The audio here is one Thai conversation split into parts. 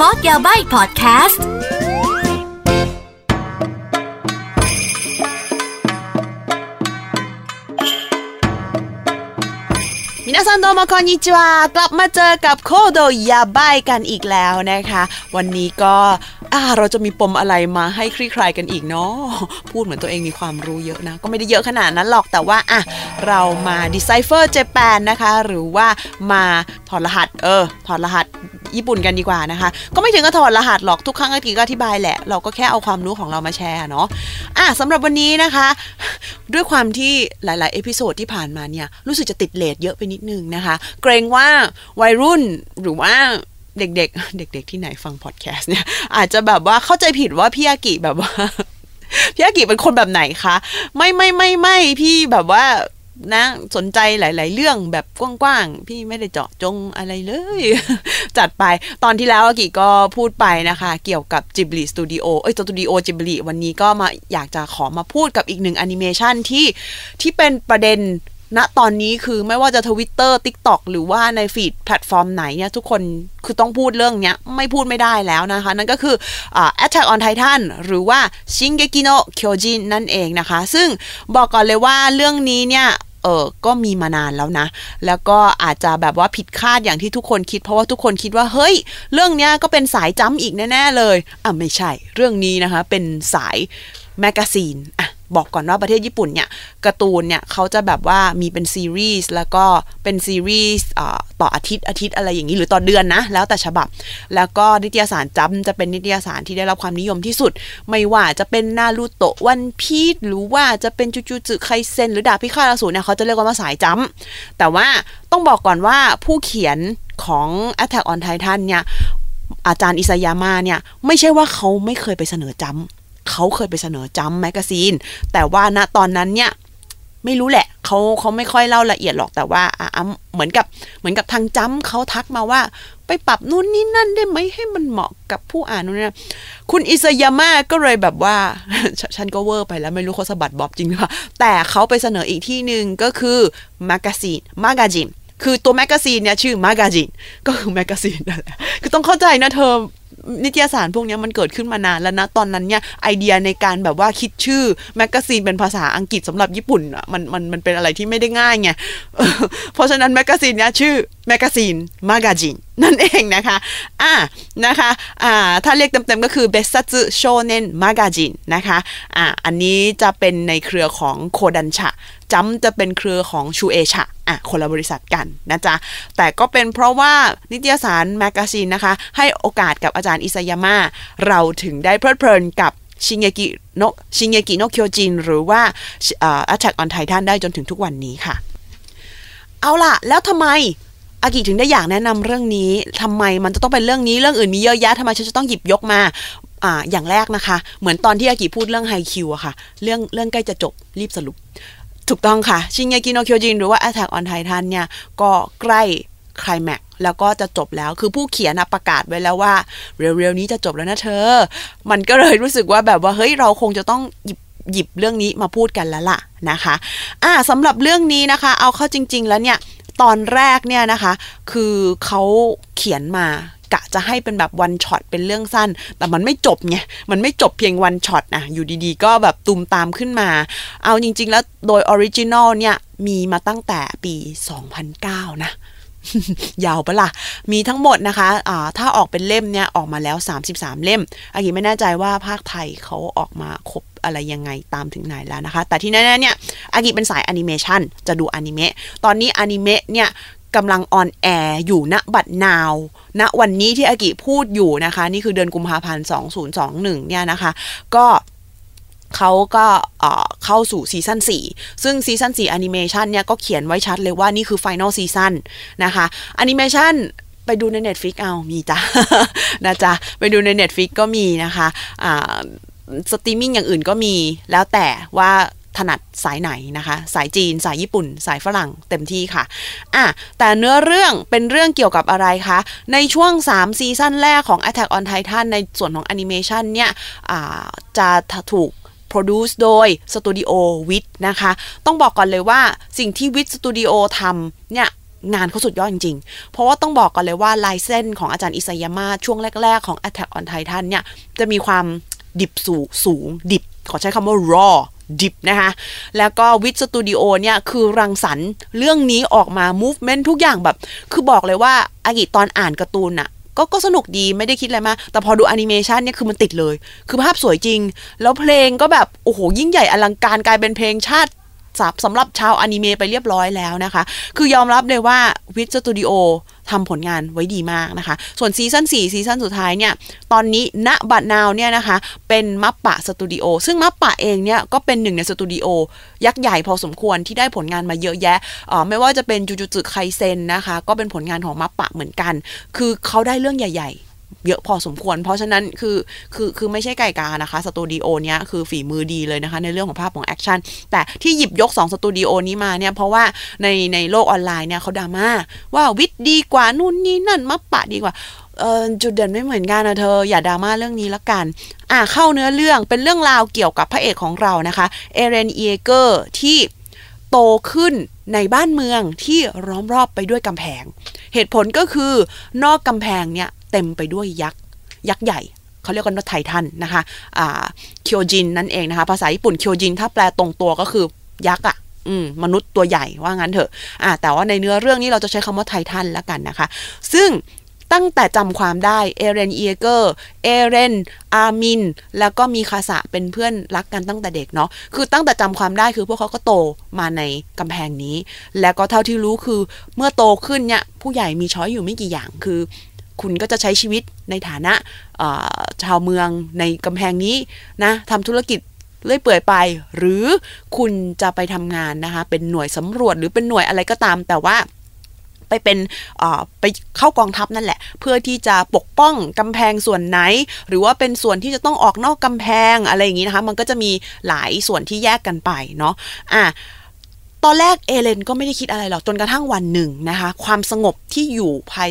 คอร์สยาใบพอดแคสต์มินาซันโดมาคอนนิจวากลับมาเจอกับโคโดยาบายกันอีกแล้วนะคะ วันนี้ก็อ่าเราจะมีปมอะไรมาให้คลี่คลายกันอีกเนาะพูดเหมือนตัวเองมีความรู้เยอะนะ ก็ไม่ได้เยอะขนาดนั้นหรอกแต่ว่าอะเรามา Decipher Japan นะคะ หรือว่ามาถอดรหัสเออถอดรหัส ญี่ปุ่นกันดีกว่านะคะ ก็ไม่ถึงกับถอดรหัสหรอกทุกครั้งอากิก็อธิบายแหละ เราก็แค่เอาความรู้ของเรามาแชร์เนาะอะสำหรับวันนี้นะคะ ด้วยความที่หลาย ๆ episode ที่ผ่านมาเนี่ยรู้สึกจะติด rate เยอะไปนิดนึงนะคะ เกรงว่าวัยรุ่นหรือว่าเด็ก ๆ เด็ก ๆ ที่ไหนฟังพอดแคสต์เนี่ย อาจจะแบบว่าเข้าใจผิดว่าพี่อากิแบบว่าพี่อากิเป็นคนแบบไหนคะ ไม่ไม่ไม่ไม่พี่แบบว่า นะสนใจหลาย ๆ เรื่องแบบกว้างๆ พี่ไม่ได้เจาะจงอะไรเลย จัดไปตอนที่แล้วอากิก็พูดไปนะคะ เกี่ยวกับจิบลิสตูดิโอเอ้ยสตูดิโอจิบลิวันนี้ก็มาอยากจะขอมาพูดกับอีกหนึ่งแอนิเมชันที่ที่เป็นประเด็นณตอนนี้คือไม่ว่าจะทวิตเตอร์ทิกตอกหรือว่าใน feed แพลตฟอร์มไหนเนี่ยทุกคนคือต้องพูดเรื่องเนี้ย ไม่พูดไม่ได้แล้วนะคะ นั่นก็คืออ่า Attack on Titan หรือว่า Shingeki no Kyojin นั่นเองนะคะ ซึ่งบอกก่อนเลยว่าเรื่องนี้เนี่ย เออก็มีมานานแล้วนะ แล้วก็อาจจะแบบว่าผิดคาดอย่างที่ทุกคนคิด เพราะว่าทุกคนคิดว่าเฮ้ย เรื่องเนี้ยก็เป็นสายจ้ำอีกแน่ ๆ เลย อะไม่ใช่ เรื่องนี้นะคะ เป็นสายแมกกาซีนอะ บอกก่อนว่าประเทศญี่ปุ่นเนี่ยการ์ตูนเนี่ยเขาจะแบบว่ามีเป็นซีรีส์แล้วก็เป็นซีรีส์ต่ออาทิตย์อาทิตย์อะไรอย่างนี้หรือต่อเดือนนะ แล้วแต่ฉบับ แล้วก็นิตยสารจำจะเป็นนิตยสารที่ได้รับความนิยมที่สุด ไม่ว่าจะเป็นนารูโตะวันพีชหรือว่าจะเป็นจูจูจึไคเซนหรือดาบพิฆาตอสูรเนี่ยเขาจะเรียกว่าสายจำแต่ว่าต้องบอกก่อนว่าผู้เขียนของ Attack on Titan เนี่ยอาจารย์อิซายาม่าเนี่ยไม่ใช่ว่าเขาไม่เคยไปเสนอจำ เขาเคยไปเสนอจัมแมกกาซีน แต่ว่าณตอนนั้นเนี่ยไม่รู้แหละเขาเขาไม่ค่อยเล่าละเอียดหรอกแต่ว่าอะเหมือนกับเหมือนกับทางจัมเขาทักมาว่า ไปปรับนู่นนี่นั่นได้ไหมให้มันเหมาะกับผู้อ่านนู่นนี่คุณอิซายาม่าก็เลยแบบว่า ฉันก็เวอร์ไปแล้วไม่รู้เขาสะบัดบ๊อบจริงหรือเปล่าแต่เขาไปเสนออีกที่หนึ่งก็คือ magazine มากาจินคือตัว magazine เนี่ยชื่อมากาจินก็คือ magazine นั่นแหละคือต้องเข้าใจนะเธอ นิตยสารพวกนี้มันเกิดขึ้นมานานแล้วนะตอนนั้นเนี่ยไอเดียในการแบบว่าคิดชื่อ magazine เป็นภาษาอังกฤษสำหรับญี่ปุ่นมันมันมันเป็นอะไรที่ไม่ได้ง่ายไงเพราะฉะนั้น magazine เนี้ยชื่อ magazine มากาจินนั่นเองนะคะ อ่า นะคะ อ่า ถ้าเรียกเต็มๆก็คือเบสซึโชเนนมากาจินนะคะ อ่า อันนี้จะเป็นในเครือของโคดันชะจัมจะเป็นเครือของชูเอชะอะ คนละบริษัทกันนะจ๊ะ แต่ก็เป็นเพราะว่านิตยสาร magazine นะคะ ให้โอกาสกับอาจารย์อิซายาม่าเราถึงได้เพลิดเพลินกับชิงเงกิโนชิงเงกิโนเคียวจินหรือว่าอ่า Attack on Titan ได้จนถึงทุกวันนี้ค่ะ เอาล่ะ แล้วทำไม อากิถึงได้อยากแนะนำเรื่องนี้ทำไมมันจะต้องเป็นเรื่องนี้เรื่องอื่นมีเยอะแยะทำไมฉันจะต้องหยิบยกมาอ่าอย่างแรกนะคะ เหมือนตอนที่อากิพูดเรื่องไฮคิวอะค่ะ เรื่องเรื่องใกล้จะจบรีบสรุป ถูกต้องค่ะ ชิงเงกิโนเคียวจินหรือว่า Attack on Titan เนี่ยก็ใกล้คลายแม็กแล้วก็จะจบแล้วคือผู้เขียนประกาศไว้แล้วว่า เร็วๆนี้จะจบแล้วนะเธอ มันก็เลยรู้สึกว่าแบบว่าเฮ้ยเราคงจะต้องหยิบหยิบเรื่องนี้มาพูดกันแล้วล่ะนะคะ อ่าสำหรับเรื่องนี้นะคะ เอาเข้าจริง ๆ แล้วเนี่ย ตอนแรกเนี่ยนะคะ คือเขาเขียนมากะจะให้เป็นแบบ one shot เป็นเรื่องสั้น แต่มันไม่จบไงมันไม่จบเพียง one shot นะอยู่ดีๆ ก็แบบตูมตามขึ้นมา เอาจริงๆ แล้วโดย original เนี่ยมีมาตั้งแต่ปี 2009 นะ ยาวปะล่ะ มีทั้งหมดนะคะถ้าออกเป็นเล่มเนี่ยออกมาแล้ว 33 เล่มอากิไม่แน่ใจว่าภาคไทยเขาออกมาครบอะไรยังไงตามถึงไหนแล้วนะคะ แต่ที่แน่ๆเนี่ยอากิเป็นสายแอนิเมชันจะดูอนิเมะตอนนี้อนิเมะเนี่ยกำลัง on air อยู่ณบัดนาวณวันนี้ที่อากิพูดอยู่นะคะ นี่คือเดือนกุมภาพันธ์ 2021 เนี่ยนะคะ ก็ เขาก็เข้าสู่ซีซั่น4 ซึ่งซีซั่น4แอนิเมชันเนี่ยก็เขียนไว้ชัดเลยว่านี่คือ final seasonนะคะแอนิเมชันไปดูใน Netflix เอามีจ้ะนะจ๊ะ ไปดูใน Netflix ก็มีนะคะสตรีมมิ่งอย่างอื่นก็มีแล้วแต่ว่าถนัดสายไหนนะคะ สายจีน สายญี่ปุ่น สายฝรั่งเต็มที่ค่ะอะแต่เนื้อเรื่องเป็นเรื่องเกี่ยวกับอะไรคะ ในช่วง 3 ซีซั่นแรกของ Attack on Titan ในส่วนของแอนิเมชันเนี่ยจะถูก produce โดยสตูดิโอวิทนะคะ ต้องบอกก่อนเลยว่าสิ่งที่วิทสตูดิโอทำเนี่ยงานเขาสุดยอดจริง ๆ เพราะว่าต้องบอกก่อนเลยว่าลายเส้นของอาจารย์อิซายาม่าช่วงแรก ๆ ของ Attack on Titan เนี่ย จะมีความดิบสูงสูง ดิบ ขอใช้คำว่า raw ดิบนะคะ แล้วก็วิทสตูดิโอเนี่ย คือรังสรรค์เรื่องนี้ออกมา movement ทุกอย่างแบบ คือบอกเลยว่าอากิตอนอ่านการ์ตูนอะ ก็ก็สนุกดีไม่ได้คิดอะไรมากแต่พอดูแอนิเมชันเนี่ยคือมันติดเลย คือภาพสวยจริง แล้วเพลงก็แบบ โอ้โห ยิ่งใหญ่อลังการกลายเป็นเพลงชาติ สำหรับชาวอนิเมะไปเรียบร้อยแล้วนะคะ คือยอมรับเลยว่าวิทสตูดิโอทำผลงานไว้ดีมากนะคะ ส่วนซีซั่น4ซีซั่นสุดท้ายเนี่ย ตอนนี้ณบัดนาวเนี่ยนะคะ เป็นมัปปะสตูดิโอ ซึ่งมัปปะเองเนี่ย ก็เป็นหนึ่งในสตูดิโอ ยักษ์ใหญ่พอสมควรที่ได้ผลงานมาเยอะแยะอ๋อไม่ว่าจะเป็นจูจูจึไคเซนนะคะ ก็เป็นผลงานของมัปปะเหมือนกัน คือเขาได้เรื่องใหญ่ ๆ เยอะพอสมควร เพราะฉะนั้นคือคือคือไม่ใช่ไก่กานะคะสตูดิโอเนี้ยคือฝีมือดีเลยนะคะ ในเรื่องของภาพของแอคชั่นแต่ที่หยิบยก2สตูดิโอนี้มาเนี่ยเพราะว่าในในโลกออนไลน์เนี่ยเขาดราม่าว่าวิทย์ดีกว่านู่นนี่นั่นมัปปะดีกว่าเออจุดเด่นไม่เหมือนกันนะเธอ อย่าดราม่าเรื่องนี้ละกัน อะเข้าเนื้อเรื่องเป็นเรื่องราวเกี่ยวกับพระเอกของเรานะคะเอเรนเอเกอร์ที่โตขึ้นในบ้านเมืองที่ล้อมรอบไปด้วยกำแพง เหตุผลก็คือนอกกำแพงเนี่ย เต็มไปด้วยยักษ์ ยักษ์ใหญ่เขาเรียกกันว่าไททันนะคะอ่าเคียวจินนั่นเองนะคะ ภาษาญี่ปุ่นเคียวจินถ้าแปลตรงตัวก็คือยักษ์อะอืมมนุษย์ตัวใหญ่ว่างั้นเถอะอ่าแต่ว่าในเนื้อเรื่องนี้เราจะใช้คำว่าไททันแล้วกันนะคะ ซึ่งตั้งแต่จำความได้เอเรนเยเกอร์เอเรนอาร์มิน แล้วก็มิคาสะเป็นเพื่อนรักกันตั้งแต่เด็กเนาะคือตั้งแต่จำความได้คือพวกเขาก็โตมาในกำแพงนี้ แล้วก็เท่าที่รู้คือเมื่อโตขึ้นเนี่ยผู้ใหญ่มีช้อยอยู่ไม่กี่อย่างคือ คุณก็จะใช้ชีวิตในฐานะชาวเมืองในกำแพงนี้นะทำธุรกิจเลื่อยเปื่อยไป หรือคุณจะไปทำงานนะคะ เป็นหน่วยสำรวจหรือเป็นหน่วยอะไรก็ตาม แต่ว่าไปเป็นไปเข้ากองทัพนั่นแหละ เพื่อที่จะปกป้องกำแพงส่วนไหน หรือว่าเป็นส่วนที่จะต้องออกนอกกำแพงอะไรอย่างนี้นะคะ มันก็จะมีหลายส่วนที่แยกกันไปเนาะอะตอนแรกเอเลนก็ไม่ได้คิดอะไรหรอกจนกระทั่งวันหนึ่งนะคะ ความสงบที่อยู่ภาย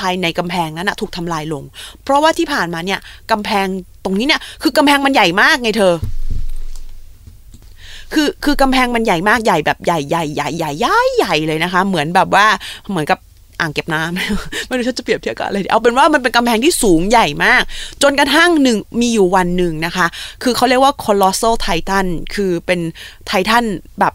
ภายในกำแพงนั้นนะถูกทำลายลง เพราะว่าที่ผ่านมาเนี่ยกำแพงตรงนี้เนี่ย คือกำแพงมันใหญ่มากไงเธอ คือคือกำแพงมันใหญ่มากใหญ่แบบใหญ่ใหญ่ใหญ่ใหญ่ใหญ่ใหญ่เลยนะคะ เหมือนแบบว่าเหมือนกับอ่างเก็บน้ำไม่รู้ฉันจะเปรียบเทียบกับอะไรเอาเป็นว่ามันเป็นกำแพงที่สูงใหญ่มาก จนกระทั่งหนึ่งมีอยู่วันหนึ่งนะคะ คือเขาเรียกว่า colossal titan คือเป็นไททันแบบ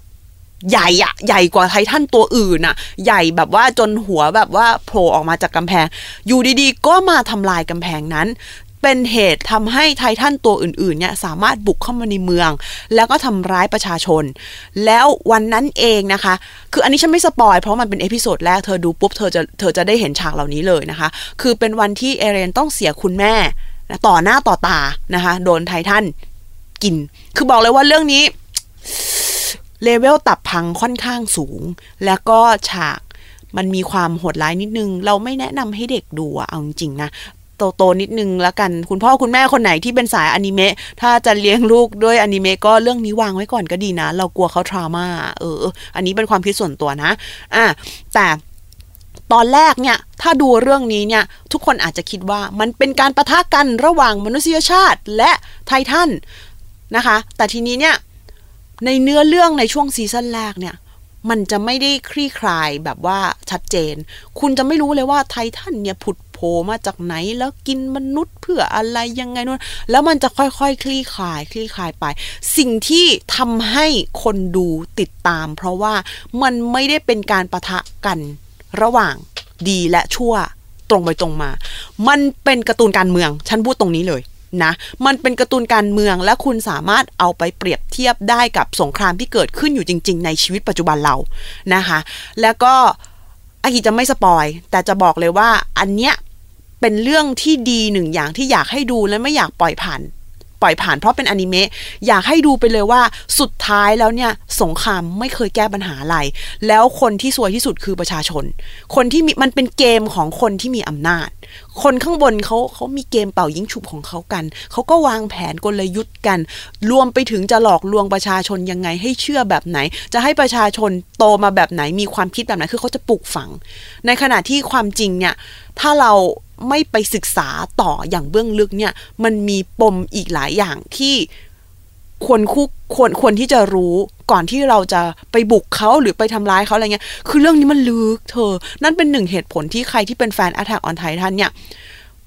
ใหญ่อะใหญ่กว่าไททันตัวอื่นอะใหญ่แบบว่าจนหัวแบบว่าโผล่ออกมาจากกำแพง อยู่ดีๆ ก็มาทำลายกำแพงนั้น เป็นเหตุทำให้ไททันตัวอื่นๆเนี่ยสามารถบุกเข้ามาในเมือง แล้วก็ทำร้ายประชาชน แล้ววันนั้นเองนะคะ คืออันนี้ฉันไม่สปอยเพราะมันเป็น episode แรกเธอดูปุ๊บเธอจะเธอจะได้เห็นฉากเหล่านี้เลยนะคะ คือเป็นวันที่เอเรนต้องเสียคุณแม่ต่อหน้าต่อตานะคะ โดนไททันกิน คือบอกเลยว่าเรื่องนี้ เลเวลตับพังค่อนข้างสูง แล้วก็ฉากมันมีความโหดร้ายนิดนึง เราไม่แนะนำให้เด็กดูอเอาจริงนะโตโตนิดนึงแล้วกันคุณพ่อคุณแม่คนไหนที่เป็นสายอนิเมะถ้าจะเลี้ยงลูกด้วยอนิเมะก็เรื่องนี้วางไว้ก่อนก็ดีนะ เรากลัวเขาทรามาเออ อันนี้เป็นความคิดส่วนตัวนะ อะแต่ตอนแรกเนี่ย ถ้าดูเรื่องนี้เนี่ย ทุกคนอาจจะคิดว่ามันเป็นการประทะกันระหว่างมนุษยชาติและไททันนะคะ แต่ทีนี้เนี่ย ในเนื้อเรื่องในช่วงซีซั่นแรกเนี่ยมันจะไม่ได้คลี่คลายแบบว่าชัดเจน คุณจะไม่รู้เลยว่าไททันเนี่ยผุดโผล่มาจากไหน แล้วกินมนุษย์เพื่ออะไรยังไงนู่นแล้วมันจะค่อยๆคคลี่คลาย คลี่คลายไป สิ่งที่ทำให้คนดูติดตาม เพราะว่ามันไม่ได้เป็นการประทะกันระหว่างดีและชั่วตรงไปตรงมา มันเป็นการ์ตูนการเมือง ฉันพูดตรงนี้เลย นะ มันเป็นการ์ตูนการเมืองและคุณสามารถเอาไปเปรียบเทียบได้กับสงครามที่เกิดขึ้นอยู่จริง ๆ ในชีวิตปัจจุบันเรานะคะ แล้วก็อากิจะไม่สปอย แต่จะบอกเลยว่าอันเนี้ยเป็นเรื่องที่ดีหนึ่งอย่างที่อยากให้ดูและไม่อยากปล่อยผ่าน ปล่อยผ่านเพราะเป็นอนิเมะอยากให้ดูไปเลยว่าสุดท้ายแล้วเนี่ยสงครามไม่เคยแก้ปัญหาอะไร แล้วคนที่สวยที่สุดคือประชาชน คนที่มีมันเป็นเกมของคนที่มีอำนาจ คนข้างบนเขาเขามีเกมเป่ายิงฉุบของเขากัน เขาก็วางแผนกลยุทธ์กัน รวมไปถึงจะหลอกลวงประชาชนยังไงให้เชื่อแบบไหน จะให้ประชาชนโตมาแบบไหนมีความคิดแบบไหนคือเขาจะปลูกฝัง ในขณะที่ความจริงเนี่ยถ้าเรา ไม่ไปศึกษาต่ออย่างเบื้องลึกเนี่ย มันมีปมอีกหลายอย่างที่ควรคู่ควรควรที่จะรู้ก่อนที่เราจะไปบุกเขาหรือไปทำร้ายเขาอะไรเงี้ย คือเรื่องนี้มันลึกเธอ นั่นเป็นหนึ่งเหตุผลที่ใครที่เป็นแฟน Attack on Titan เนี่ย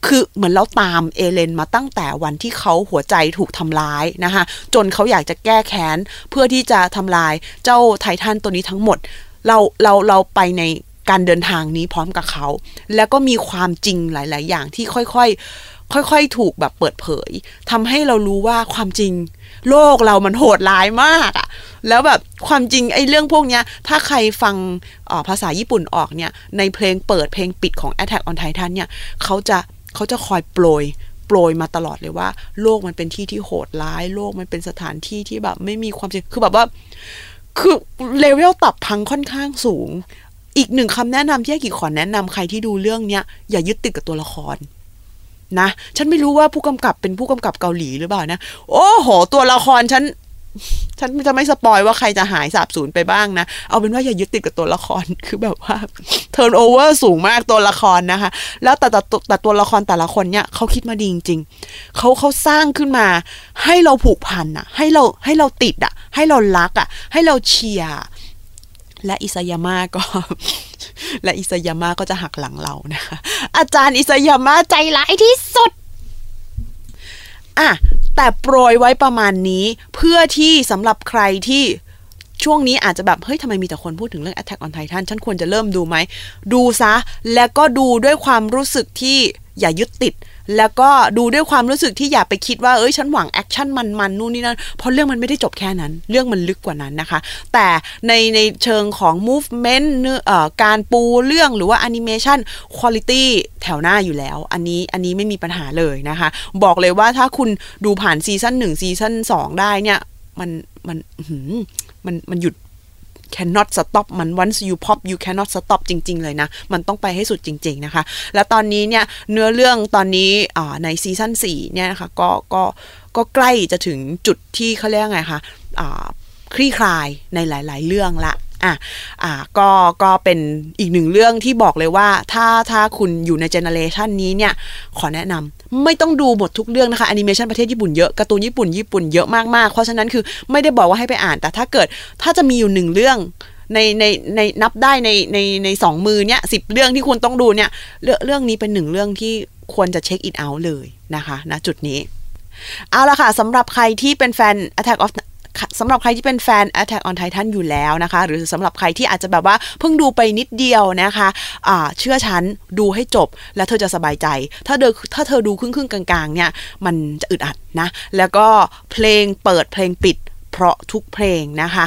คือเหมือนเราตามเอเลนมาตั้งแต่วันที่เขาหัวใจถูกทำร้ายนะคะ จนเขาอยากจะแก้แค้น เพื่อที่จะทำลายเจ้าไททันตัวนี้ทั้งหมด เราเราเราไปใน การเดินทางนี้พร้อมกับเขา แล้วก็มีความจริงหลาย ๆ อย่างที่ค่อย ๆ ค่อย ๆ ถูกแบบเปิดเผยทำให้เรารู้ว่าความจริง โลกเรามันโหดร้ายมากอะแล้วแบบความจริงไอ้เรื่องพวกเนี้ย ถ้าใครฟังภาษาญี่ปุ่นออกเนี่ย ในเพลงเปิดเพลงปิดของ Attack on Titan เนี่ยเขาจะเขาจะคอยโปรยโปรยมาตลอดเลยว่า โลกมันเป็นที่ที่โหดร้าย โลกมันเป็นสถานที่ที่แบบไม่มีความจริงคือแบบว่า คือเลเวลตับพังค่อนข้างสูง อีกหนึ่งคำแนะนำที่กี่ขอแนะนำใครที่ดูเรื่องเนี้ยอย่ายึดติดกับตัวละครนะ ฉันไม่รู้ว่าผู้กำกับเป็นผู้กำกับเกาหลีหรือเปล่านะ โอ้โห ตัวละครฉัน ฉันจะไม่สปอยว่าใครจะหายสาบสูญไปบ้างนะ เอาเป็นว่าอย่ายึดติดกับตัวละคร คือแบบว่าturnover สูงมากตัวละครนะคะ แล้วแต่แต่แต่ตัวละครแต่ละคนเนี่ยเขาคิดมาดีจริงๆเขาเขาสร้างขึ้นมา ให้เราผูกพันอะให้เราให้เราติดอะให้เรารักอะให้เราเชียร์ และอิซายาม่าก็ และอิซายาม่าก็จะหักหลังเรานะคะ อาจารย์อิซายาม่าใจร้ายที่สุดอะแต่โปรยไว้ประมาณนี้เพื่อที่สำหรับใครที่ช่วงนี้อาจจะแบบ เฮ้ยทำไมมีแต่คนพูดถึงเรื่อง Attack on Titan ฉันควรจะเริ่มดูไหม ดูซะ แล้วก็ดูด้วยความรู้สึกที่อย่ายึดติด แล้วก็ดูด้วยความรู้สึกที่อย่าไปคิดว่าเอ้ยฉันหวังแอคชั่นมันๆนู่นนี่นั่นเพราะเรื่องมันไม่ได้จบแค่นั้น เรื่องมันลึกกว่านั้นนะคะ แต่ในในเชิงของ movement เนื้อการปูเรื่องหรือว่า animation quality แถวหน้าอยู่แล้ว อันนี้อันนี้ไม่มีปัญหาเลยนะคะ บอกเลยว่าถ้าคุณดูผ่าน season หนึ่ง season สองได้เนี่ย มันมันมันมันหยุด cannot stop มัน once you pop you cannot stop จริง ๆ เลยนะ มันต้องไปให้สุดจริง ๆ นะคะ แล้วตอนนี้เนี่ยเนื้อเรื่องตอนนี้ใน season 4เนี่ยนะคะก็ก็ก็ใกล้จะถึงจุดที่เขาเรียกไงคะคลี่คลายในหลาย ๆ เรื่องละอะอะก็ก็เป็นอีกหนึ่งเรื่องที่บอกเลยว่าถ้าถ้าคุณอยู่ใน generation นี้เนี่ย ขอแนะนำ ไม่ต้องดูหมดทุกเรื่องนะคะแอนิเมชันประเทศญี่ปุ่นเยอะการ์ตูนญี่ปุ่นญี่ปุ่นเยอะมากๆ เพราะฉะนั้นคือไม่ได้บอกว่าให้ไปอ่าน แต่ถ้าเกิดถ้าจะมีอยู่หนึ่งเรื่องในในในนับได้ในในในสองมือเนี้ยสิบเรื่องที่คุณต้องดูเนี่ยเรื่องเรื่องนี้เป็นหนึ่งเรื่องที่ควรจะเช็คอินเอาเลยนะคะณจุดนี้ เอาละค่ะสำหรับใครที่เป็นแฟน Attack of สำหรับใครที่เป็นแฟน Attack on Titan อยู่แล้วนะคะ หรือสำหรับใครที่อาจจะแบบว่าเพิ่งดูไปนิดเดียวนะคะะเชื่อฉันดูให้จบ แล้วเธอจะสบายใจ ถ้าเธอถ้าเธอดูครึ่งๆกลางๆเนี่ยมันจะอึดอัดนะ แล้วก็เพลงเปิดเพลงปิด เพราะทุกเพลงนะคะ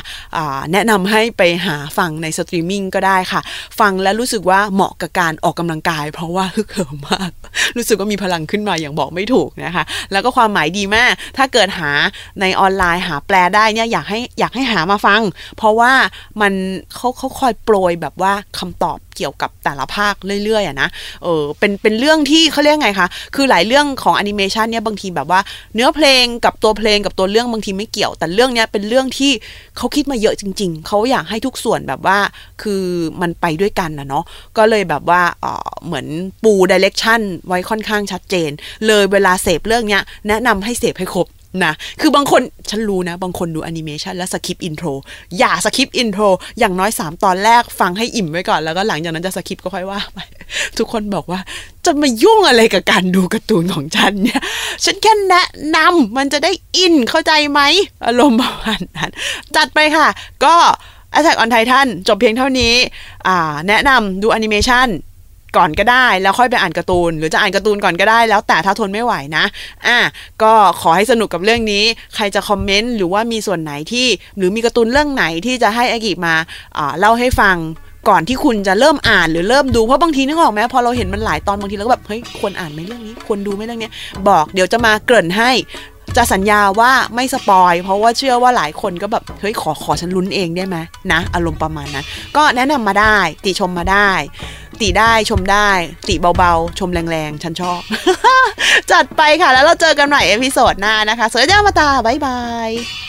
ะแนะนำให้ไปหาฟังในสตรีมมิ่งก็ได้ค่ะ ฟังแล้วรู้สึกว่าเหมาะกับการออกกำลังกาย เพราะว่าฮึกเหิมมาก รู้สึกว่ามีพลังขึ้นมาอย่างบอกไม่ถูกนะคะ แล้วก็ความหมายดีมาก ถ้าเกิดหาในออนไลน์หาแปลได้เนี่ยอยากให้อยากให้หามาฟัง เพราะว่ามันเขาเขาคอยโปรยแบบว่าคำตอบ เกี่ยวกับแต่ละภาคเรื่อยๆอะนะเออเป็นเป็นเรื่องที่เขาเรียกไงคะคือหลายเรื่องของแอนิเมชันเนี่ยบางทีแบบว่า เนื้อเพลงกับตัวเพลงกับตัวเรื่องบางทีไม่เกี่ยว แต่เรื่องเนี้ยเป็นเรื่องที่เขาคิดมาเยอะจริง ๆเขาอยากให้ทุกส่วนแบบว่าคือมันไปด้วยกันนะเนาะก็เลยแบบว่าเออเหมือนปู direction ไว้ค่อนข้างชัดเจน เลยเวลาเสพเรื่องเนี้ยแนะนำให้เสพให้ครบ นะคือบางคนฉันรู้นะ บางคนดูแอนิเมชันแล้ว skip intro อย่า skip intro อย่างน้อย 3 ตอนแรกฟังให้อิ่มไว้ก่อน แล้วก็หลังจากนั้นจะ skip ก็ค่อยว่าไปทุกคนบอกว่าจะมายุ่งอะไรกับการดูการ์ตูนของฉันเนี่ยฉันแค่แนะนำมันจะได้อินเข้าใจไหมอารมณ์ประมาณนั้น จัดไปค่ะ ก็ Attack on Titan จบเพียงเท่านี้แนะนำดูแอนิเมชัน ก่อนก็ได้ แล้วค่อยไปอ่านการ์ตูน หรือจะอ่านการ์ตูนก่อนก็ได้ แล้วแต่ถ้าทนไม่ไหวนะ อะก็ขอให้สนุกกับเรื่องนี้ ใครจะคอมเมนต์หรือว่ามีส่วนไหนที่ หรือมีการ์ตูนเรื่องไหนที่จะให้อากิมาเล่าให้ฟังก่อนที่คุณจะเริ่มอ่านหรือเริ่มดูเพราะบางทีนึกออกไหมพอเราเห็นมันหลายตอนบางทีเราก็แบบเฮ้ยควรอ่านไหมเรื่องนี้ควรดูไหมเรื่องนี้บอกเดี๋ยวจะมาเกริ่นให้ จะสัญญาว่าไม่สปอย เพราะว่าเชื่อว่าหลายคนก็แบบ เฮ้ย ขอขอฉันลุ้นเองได้ไหมนะ อารมณ์ประมาณนั้น ก็แนะนำมาได้ ติชมมาได้ ติได้ชมได้ ติเบาๆ ชมแรงๆ ฉันชอบ จัดไปค่ะแล้วเราเจอกันใหม่ episode หน้านะคะสวัสดี またね bye bye